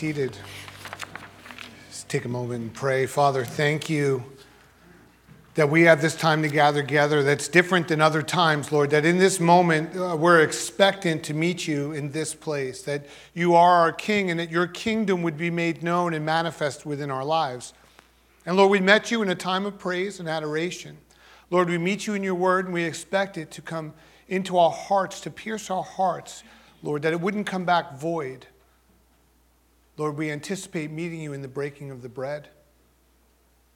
seated. Just take a moment and pray. Father, thank you that we have this time to gather together that's different than other times, Lord. That in this moment, uh, we're expectant to meet you in this place, that you are our King and that your kingdom would be made known and manifest within our lives. And Lord, we met you in a time of praise and adoration. Lord, we meet you in your word and we expect it to come into our hearts, to pierce our hearts, Lord, that it wouldn't come back void. Lord, we anticipate meeting you in the breaking of the bread.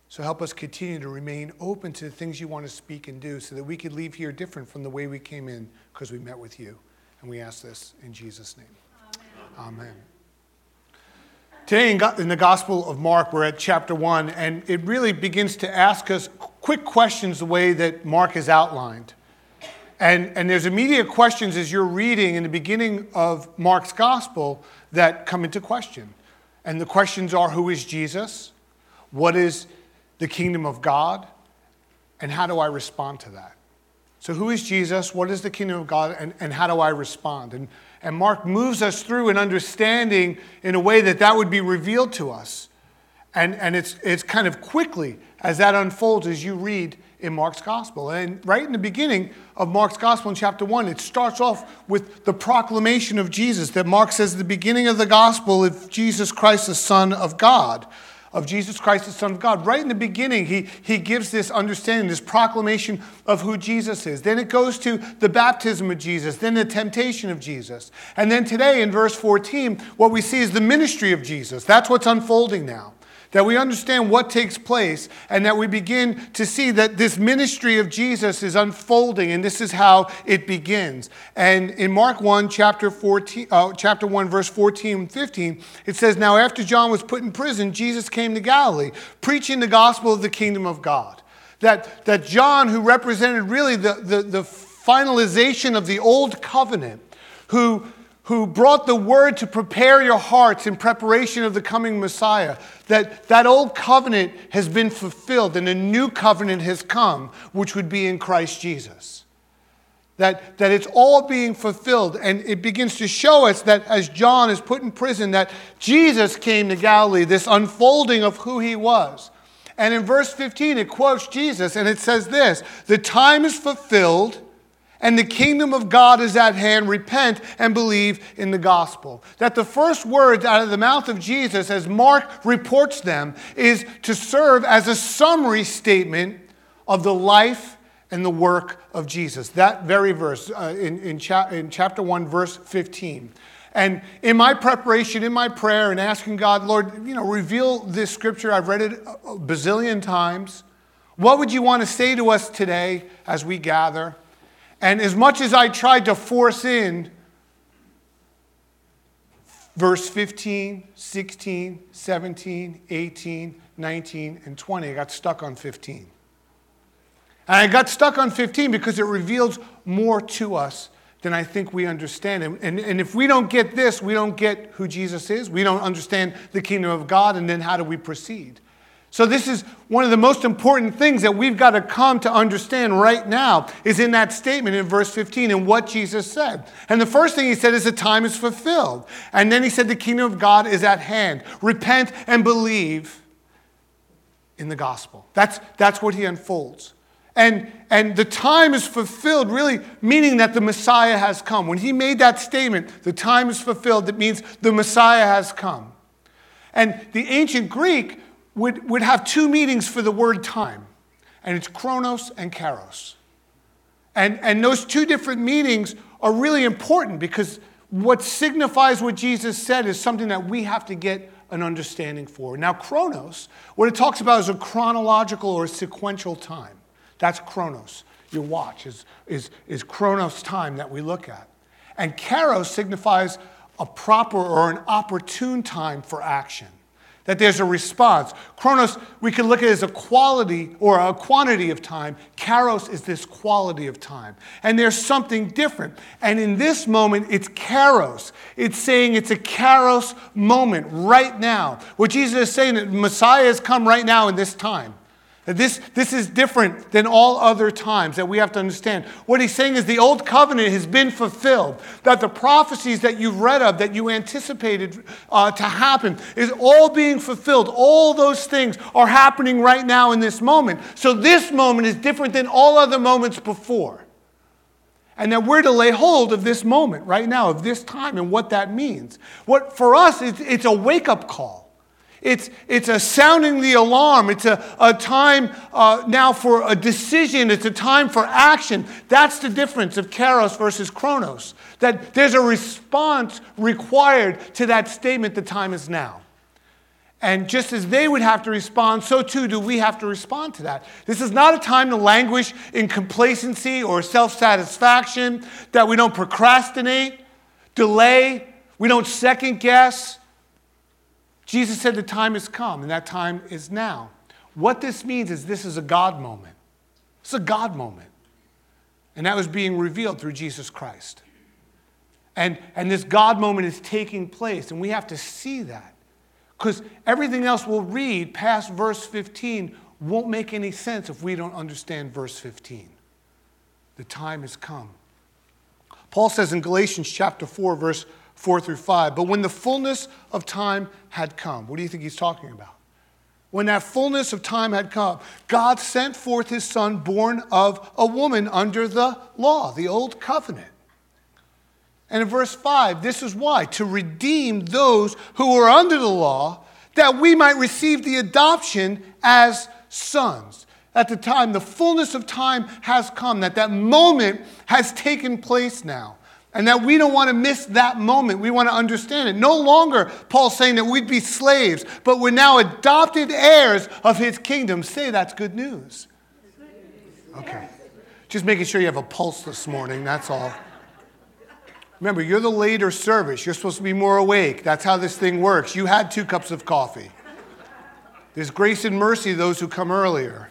So help us continue to remain open to the things you want to speak and do so that we could leave here different from the way we came in because we met with you. And we ask this in Jesus' name. Amen. Amen. Today in the Gospel of Mark, we're at chapter 1, and it really begins to ask us quick questions the way that Mark has outlined. And, and there's immediate questions as you're reading in the beginning of Mark's gospel that come into question. And the questions are who is Jesus? What is the kingdom of God? And how do I respond to that? So, who is Jesus? What is the kingdom of God? And, and how do I respond? And, and Mark moves us through an understanding in a way that that would be revealed to us. And, and it's, it's kind of quickly as that unfolds as you read in Mark's gospel. And right in the beginning of Mark's gospel in chapter 1, it starts off with the proclamation of Jesus that Mark says the beginning of the gospel of Jesus Christ, the Son of God. Of Jesus Christ, the Son of God. Right in the beginning, he, he gives this understanding, this proclamation of who Jesus is. Then it goes to the baptism of Jesus, then the temptation of Jesus. And then today in verse 14, what we see is the ministry of Jesus. That's what's unfolding now that we understand what takes place, and that we begin to see that this ministry of Jesus is unfolding, and this is how it begins. And in Mark 1, chapter, 14, uh, chapter 1, verse 14 and 15, it says, Now after John was put in prison, Jesus came to Galilee, preaching the gospel of the kingdom of God. That, that John, who represented really the, the, the finalization of the old covenant, who who brought the word to prepare your hearts in preparation of the coming Messiah. That that old covenant has been fulfilled and a new covenant has come, which would be in Christ Jesus. That, that it's all being fulfilled. And it begins to show us that as John is put in prison, that Jesus came to Galilee, this unfolding of who he was. And in verse 15, it quotes Jesus and it says this The time is fulfilled and the kingdom of God is at hand. Repent and believe in the gospel. That the first words out of the mouth of Jesus, as Mark reports them, is to serve as a summary statement of the life and the work of Jesus. That very verse uh, in, in, cha- in chapter 1, verse 15. And in my preparation, in my prayer, and asking God, Lord, you know, reveal this scripture. I've read it a bazillion times. What would you want to say to us today as we gather? And as much as I tried to force in verse 15, 16, 17, 18, 19, and 20, I got stuck on 15. And I got stuck on 15 because it reveals more to us than I think we understand. And, and, and if we don't get this, we don't get who Jesus is, we don't understand the kingdom of God, and then how do we proceed? So, this is one of the most important things that we've got to come to understand right now is in that statement in verse 15 and what Jesus said. And the first thing he said is the time is fulfilled. And then he said the kingdom of God is at hand. Repent and believe in the gospel. That's, that's what he unfolds. And, and the time is fulfilled, really meaning that the Messiah has come. When he made that statement, the time is fulfilled, it means the Messiah has come. And the ancient Greek would, would have two meanings for the word time, and it's chronos and kairos. And, and those two different meanings are really important because what signifies what Jesus said is something that we have to get an understanding for. Now, chronos, what it talks about is a chronological or sequential time. That's chronos. Your watch is, is, is chronos time that we look at. And kairos signifies a proper or an opportune time for action that there's a response. Chronos, we can look at it as a quality or a quantity of time. Kairos is this quality of time. And there's something different. And in this moment, it's Kairos. It's saying it's a Kairos moment right now. What Jesus is saying that Messiah has come right now in this time. This, this is different than all other times that we have to understand. What he's saying is the old covenant has been fulfilled, that the prophecies that you've read of, that you anticipated uh, to happen, is all being fulfilled. All those things are happening right now in this moment. So this moment is different than all other moments before. And that we're to lay hold of this moment right now, of this time, and what that means. What for us, it's, it's a wake up call. It's, it's a sounding the alarm. It's a, a time uh, now for a decision. It's a time for action. That's the difference of kairos versus chronos. That there's a response required to that statement, the time is now. And just as they would have to respond, so too do we have to respond to that. This is not a time to languish in complacency or self satisfaction, that we don't procrastinate, delay, we don't second guess Jesus said the time has come, and that time is now. What this means is this is a God moment. It's a God moment. And that was being revealed through Jesus Christ. And, and this God moment is taking place, and we have to see that. Because everything else we'll read past verse 15 won't make any sense if we don't understand verse 15. The time has come. Paul says in Galatians chapter 4, verse 4 through 5. But when the fullness of time had come, what do you think he's talking about? When that fullness of time had come, God sent forth his son, born of a woman under the law, the old covenant. And in verse 5, this is why to redeem those who were under the law, that we might receive the adoption as sons. At the time, the fullness of time has come, that that moment has taken place now. And that we don't want to miss that moment. We want to understand it. No longer, Paul's saying that we'd be slaves, but we're now adopted heirs of his kingdom. Say that's good news. Okay. Just making sure you have a pulse this morning, that's all. Remember, you're the later service. You're supposed to be more awake. That's how this thing works. You had two cups of coffee. There's grace and mercy to those who come earlier.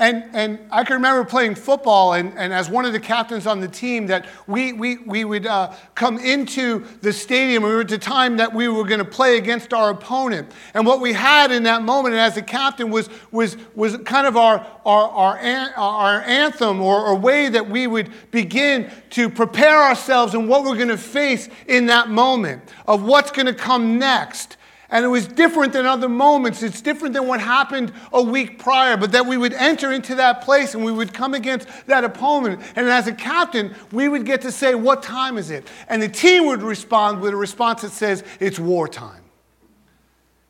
And, and I can remember playing football, and, and as one of the captains on the team, that we, we, we would uh, come into the stadium. We were at the time that we were going to play against our opponent. And what we had in that moment, and as a captain, was, was, was kind of our, our, our, our anthem or a way that we would begin to prepare ourselves and what we're going to face in that moment, of what's going to come next. And it was different than other moments. It's different than what happened a week prior, but that we would enter into that place and we would come against that opponent. And as a captain, we would get to say, What time is it? And the team would respond with a response that says, It's wartime.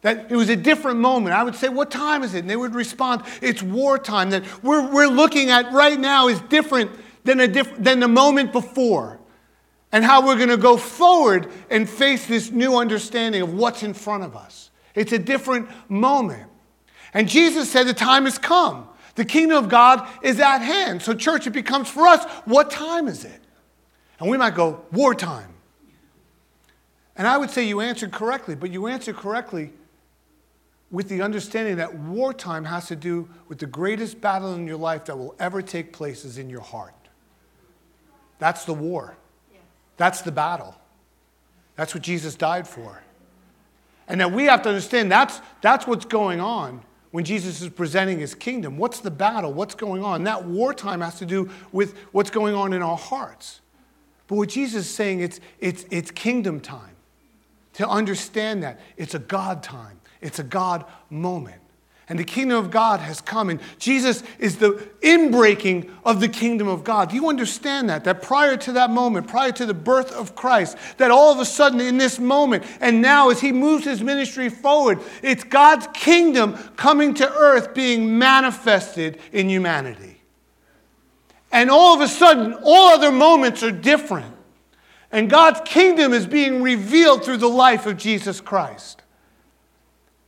That it was a different moment. I would say, What time is it? And they would respond, It's wartime. That we're, we're looking at right now is different than, a diff- than the moment before and how we're going to go forward and face this new understanding of what's in front of us. It's a different moment. And Jesus said, The time has come. The kingdom of God is at hand. So, church, it becomes for us, what time is it? And we might go, wartime. And I would say you answered correctly, but you answered correctly with the understanding that wartime has to do with the greatest battle in your life that will ever take place is in your heart. That's the war. That's the battle. That's what Jesus died for. And now we have to understand that's, that's what's going on when Jesus is presenting his kingdom. What's the battle? What's going on? That wartime has to do with what's going on in our hearts. But what Jesus is saying, it's, it's, it's kingdom time. To understand that, it's a God time, it's a God moment and the kingdom of God has come. And Jesus is the inbreaking of the kingdom of God. Do you understand that? That prior to that moment, prior to the birth of Christ, that all of a sudden in this moment, and now as he moves his ministry forward, it's God's kingdom coming to earth being manifested in humanity. And all of a sudden, all other moments are different. And God's kingdom is being revealed through the life of Jesus Christ.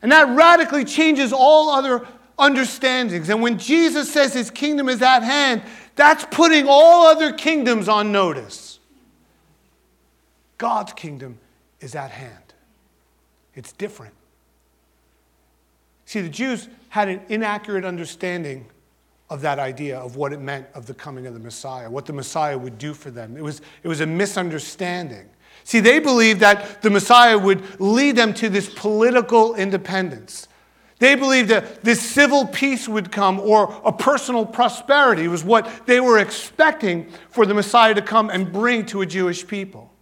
And that radically changes all other understandings. And when Jesus says his kingdom is at hand, that's putting all other kingdoms on notice. God's kingdom is at hand. It's different. See, the Jews had an inaccurate understanding of that idea of what it meant of the coming of the Messiah, what the Messiah would do for them. It was, it was a misunderstanding. See, they believed that the Messiah would lead them to this political independence, They believed that this civil peace would come or a personal prosperity was what they were expecting for the Messiah to come and bring to a Jewish people.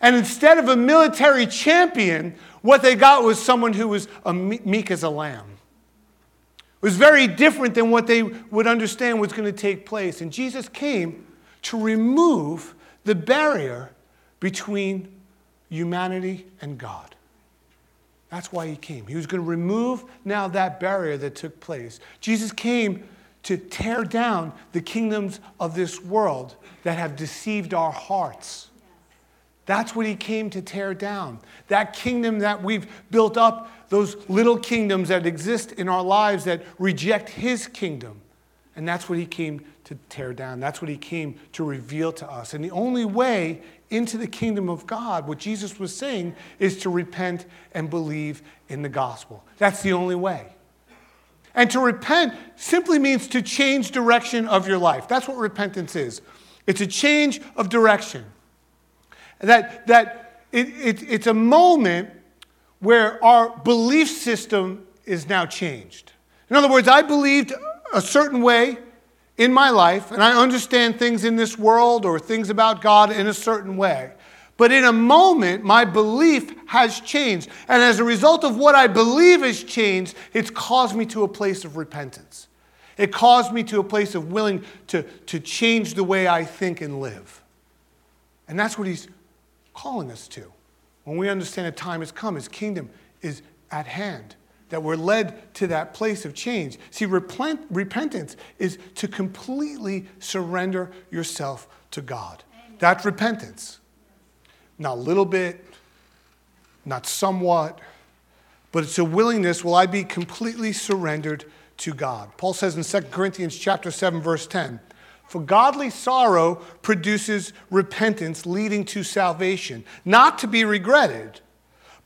And instead of a military champion, what they got was someone who was meek as a lamb. It was very different than what they would understand was going to take place. And Jesus came to remove the barrier between humanity and God. That's why he came. He was going to remove now that barrier that took place. Jesus came to tear down the kingdoms of this world that have deceived our hearts. That's what he came to tear down. That kingdom that we've built up, those little kingdoms that exist in our lives that reject his kingdom. And that's what he came to tear down. That's what he came to reveal to us. And the only way into the kingdom of God, what Jesus was saying is to repent and believe in the gospel. That's the only way. And to repent simply means to change direction of your life. That's what repentance is. It's a change of direction. That, that it, it, it's a moment where our belief system is now changed. In other words, I believed a certain way in my life, and I understand things in this world or things about God in a certain way. But in a moment, my belief has changed. And as a result of what I believe has changed, it's caused me to a place of repentance. It caused me to a place of willing to, to change the way I think and live. And that's what he's calling us to. When we understand a time has come, his kingdom is at hand that we're led to that place of change. See, repent, repentance is to completely surrender yourself to God. Amen. That's repentance. Not a little bit, not somewhat, but it's a willingness will I be completely surrendered to God. Paul says in 2 Corinthians chapter 7 verse 10, for godly sorrow produces repentance leading to salvation, not to be regretted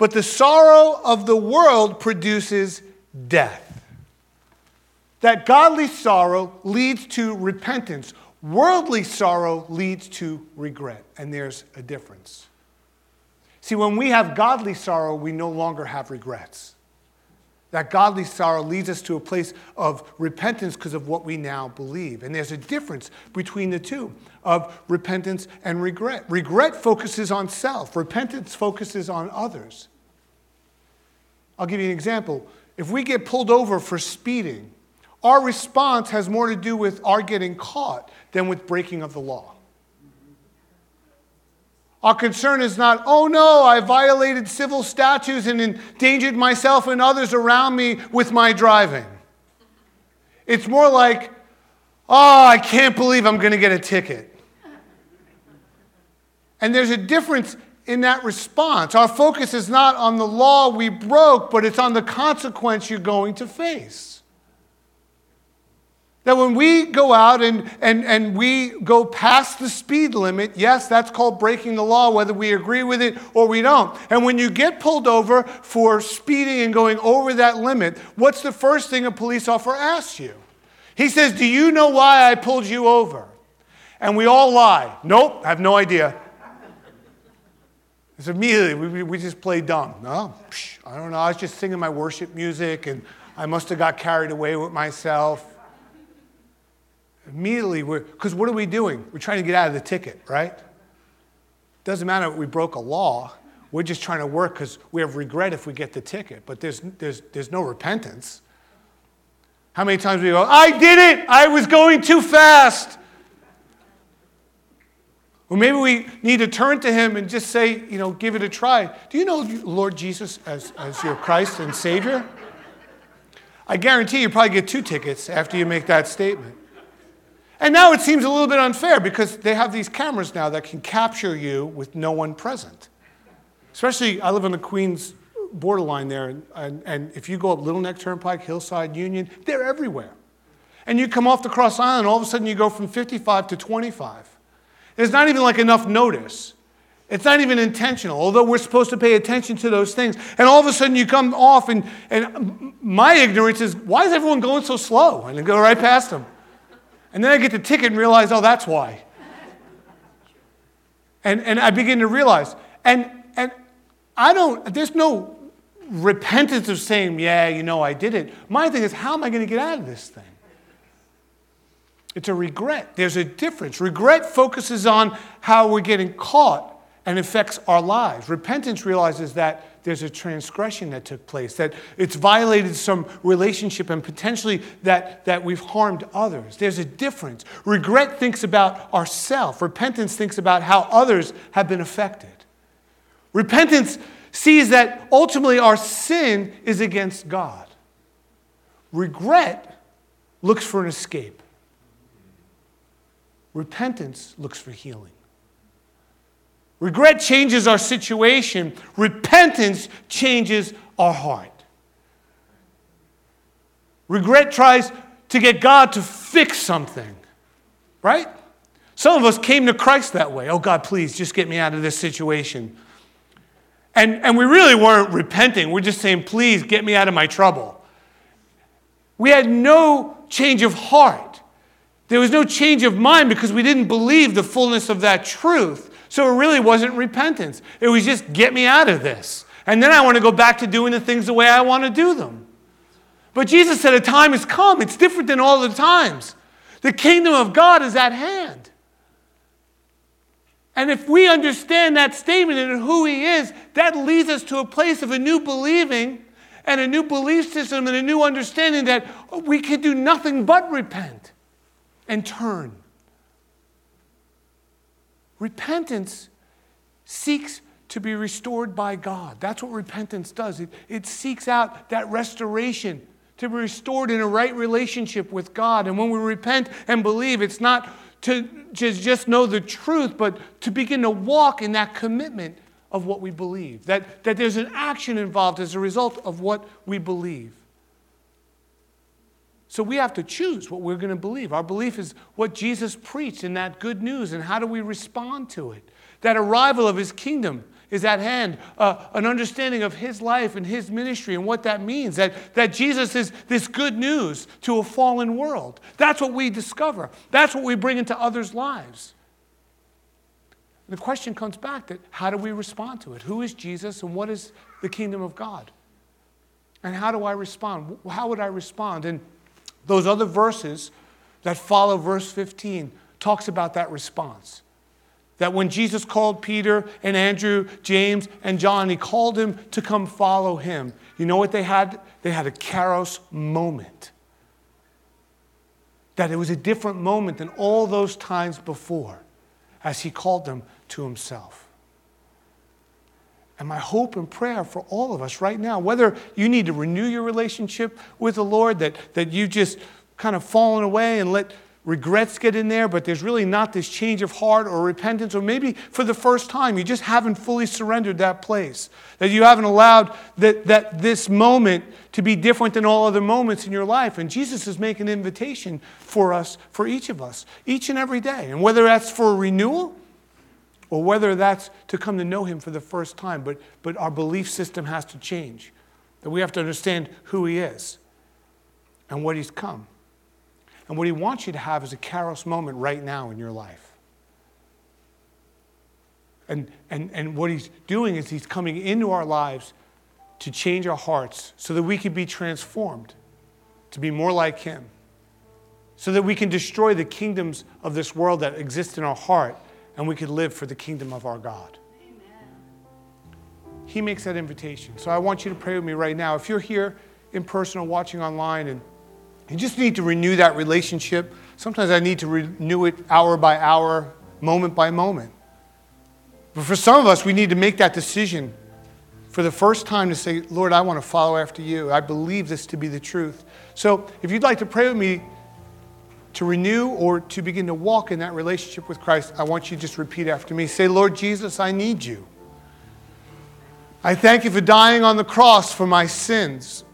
but the sorrow of the world produces death. That godly sorrow leads to repentance, worldly sorrow leads to regret, and there's a difference. See, when we have godly sorrow, we no longer have regrets. That godly sorrow leads us to a place of repentance because of what we now believe. And there's a difference between the two of repentance and regret. Regret focuses on self, repentance focuses on others. I'll give you an example. If we get pulled over for speeding, our response has more to do with our getting caught than with breaking of the law. Our concern is not, oh no, I violated civil statutes and endangered myself and others around me with my driving. It's more like, oh, I can't believe I'm going to get a ticket. And there's a difference in that response. Our focus is not on the law we broke, but it's on the consequence you're going to face. That when we go out and, and, and we go past the speed limit, yes, that's called breaking the law, whether we agree with it or we don't. And when you get pulled over for speeding and going over that limit, what's the first thing a police officer asks you? He says, Do you know why I pulled you over? And we all lie. Nope, I have no idea. It's immediately, we, we just play dumb. No, psh, I don't know. I was just singing my worship music and I must have got carried away with myself. Immediately, we're, because what are we doing? We're trying to get out of the ticket, right? Doesn't matter if we broke a law. We're just trying to work because we have regret if we get the ticket, but there's, there's, there's no repentance. How many times we go, I did it! I was going too fast! Or maybe we need to turn to him and just say, you know, give it a try. Do you know Lord Jesus as, as your Christ and Savior? I guarantee you probably get two tickets after you make that statement. And now it seems a little bit unfair because they have these cameras now that can capture you with no one present. Especially, I live on the Queens borderline there, and, and, and if you go up Little Neck Turnpike, Hillside, Union, they're everywhere. And you come off the cross island, all of a sudden you go from 55 to 25. It's not even like enough notice. It's not even intentional, although we're supposed to pay attention to those things. And all of a sudden you come off, and, and my ignorance is why is everyone going so slow? And I go right past them. And then I get the ticket and realize, oh, that's why. And, and I begin to realize. And, and I don't, there's no repentance of saying, yeah, you know, I did it. My thing is, how am I going to get out of this thing? It's a regret. There's a difference. Regret focuses on how we're getting caught and affects our lives. Repentance realizes that there's a transgression that took place, that it's violated some relationship and potentially that, that we've harmed others. There's a difference. Regret thinks about ourself. Repentance thinks about how others have been affected. Repentance sees that ultimately our sin is against God. Regret looks for an escape. Repentance looks for healing. Regret changes our situation, repentance changes our heart. Regret tries to get God to fix something, right? Some of us came to Christ that way. Oh, God, please just get me out of this situation. And, and we really weren't repenting. We're just saying, please get me out of my trouble. We had no change of heart. There was no change of mind because we didn't believe the fullness of that truth. So it really wasn't repentance. It was just get me out of this. And then I want to go back to doing the things the way I want to do them. But Jesus said a time has come. It's different than all the times. The kingdom of God is at hand. And if we understand that statement and who He is, that leads us to a place of a new believing and a new belief system and a new understanding that we can do nothing but repent and turn. Repentance seeks to be restored by God. That's what repentance does. It, it seeks out that restoration, to be restored in a right relationship with God. And when we repent and believe, it's not to just, just know the truth, but to begin to walk in that commitment of what we believe. That, that there's an action involved as a result of what we believe. So we have to choose what we're going to believe. Our belief is what Jesus preached in that good news, and how do we respond to it? That arrival of his kingdom is at hand, uh, an understanding of his life and his ministry and what that means. That, that Jesus is this good news to a fallen world. That's what we discover, that's what we bring into others' lives. The question comes back that how do we respond to it? Who is Jesus and what is the kingdom of God? And how do I respond? How would I respond? And those other verses that follow verse 15 talks about that response. That when Jesus called Peter and Andrew, James, and John, he called them to come follow him. You know what they had? They had a kairos moment. That it was a different moment than all those times before as he called them to himself. And my hope and prayer for all of us right now, whether you need to renew your relationship with the Lord, that, that you just kind of fallen away and let regrets get in there, but there's really not this change of heart or repentance, or maybe for the first time you just haven't fully surrendered that place, that you haven't allowed that, that this moment to be different than all other moments in your life. And Jesus is making an invitation for us, for each of us, each and every day. And whether that's for renewal or whether that's to come to know Him for the first time. But, but our belief system has to change. That we have to understand who He is and what He's come. And what He wants you to have is a kairos moment right now in your life. And, and, and what He's doing is He's coming into our lives to change our hearts so that we can be transformed to be more like Him. So that we can destroy the kingdoms of this world that exist in our heart and we could live for the kingdom of our God. Amen. He makes that invitation. So I want you to pray with me right now. If you're here in person or watching online and you just need to renew that relationship, sometimes I need to renew it hour by hour, moment by moment. But for some of us, we need to make that decision for the first time to say, Lord, I want to follow after you. I believe this to be the truth. So if you'd like to pray with me, to renew or to begin to walk in that relationship with Christ, I want you to just repeat after me. Say, Lord Jesus, I need you. I thank you for dying on the cross for my sins.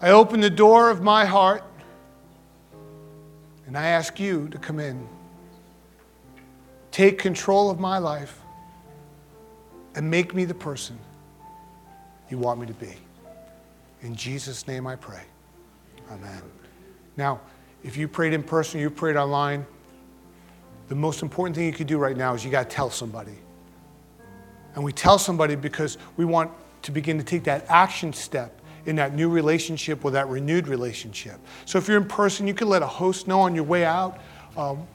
I open the door of my heart and I ask you to come in. Take control of my life and make me the person you want me to be. In Jesus' name I pray. Amen. Now, if you prayed in person, you prayed online, the most important thing you could do right now is you got to tell somebody. And we tell somebody because we want to begin to take that action step in that new relationship or that renewed relationship. So if you're in person, you can let a host know on your way out. Um,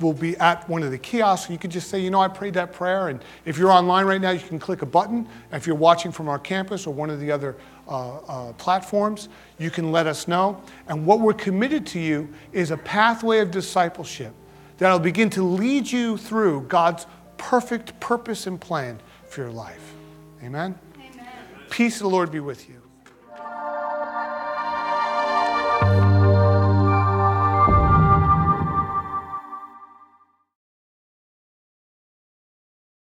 we'll be at one of the kiosks. You can just say, you know, I prayed that prayer. And if you're online right now, you can click a button. And if you're watching from our campus or one of the other uh, uh, platforms, you can let us know. And what we're committed to you is a pathway of discipleship that'll begin to lead you through God's perfect purpose and plan for your life. Amen? Amen. Peace of the Lord be with you.